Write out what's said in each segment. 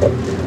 Thank you.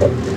Thank you.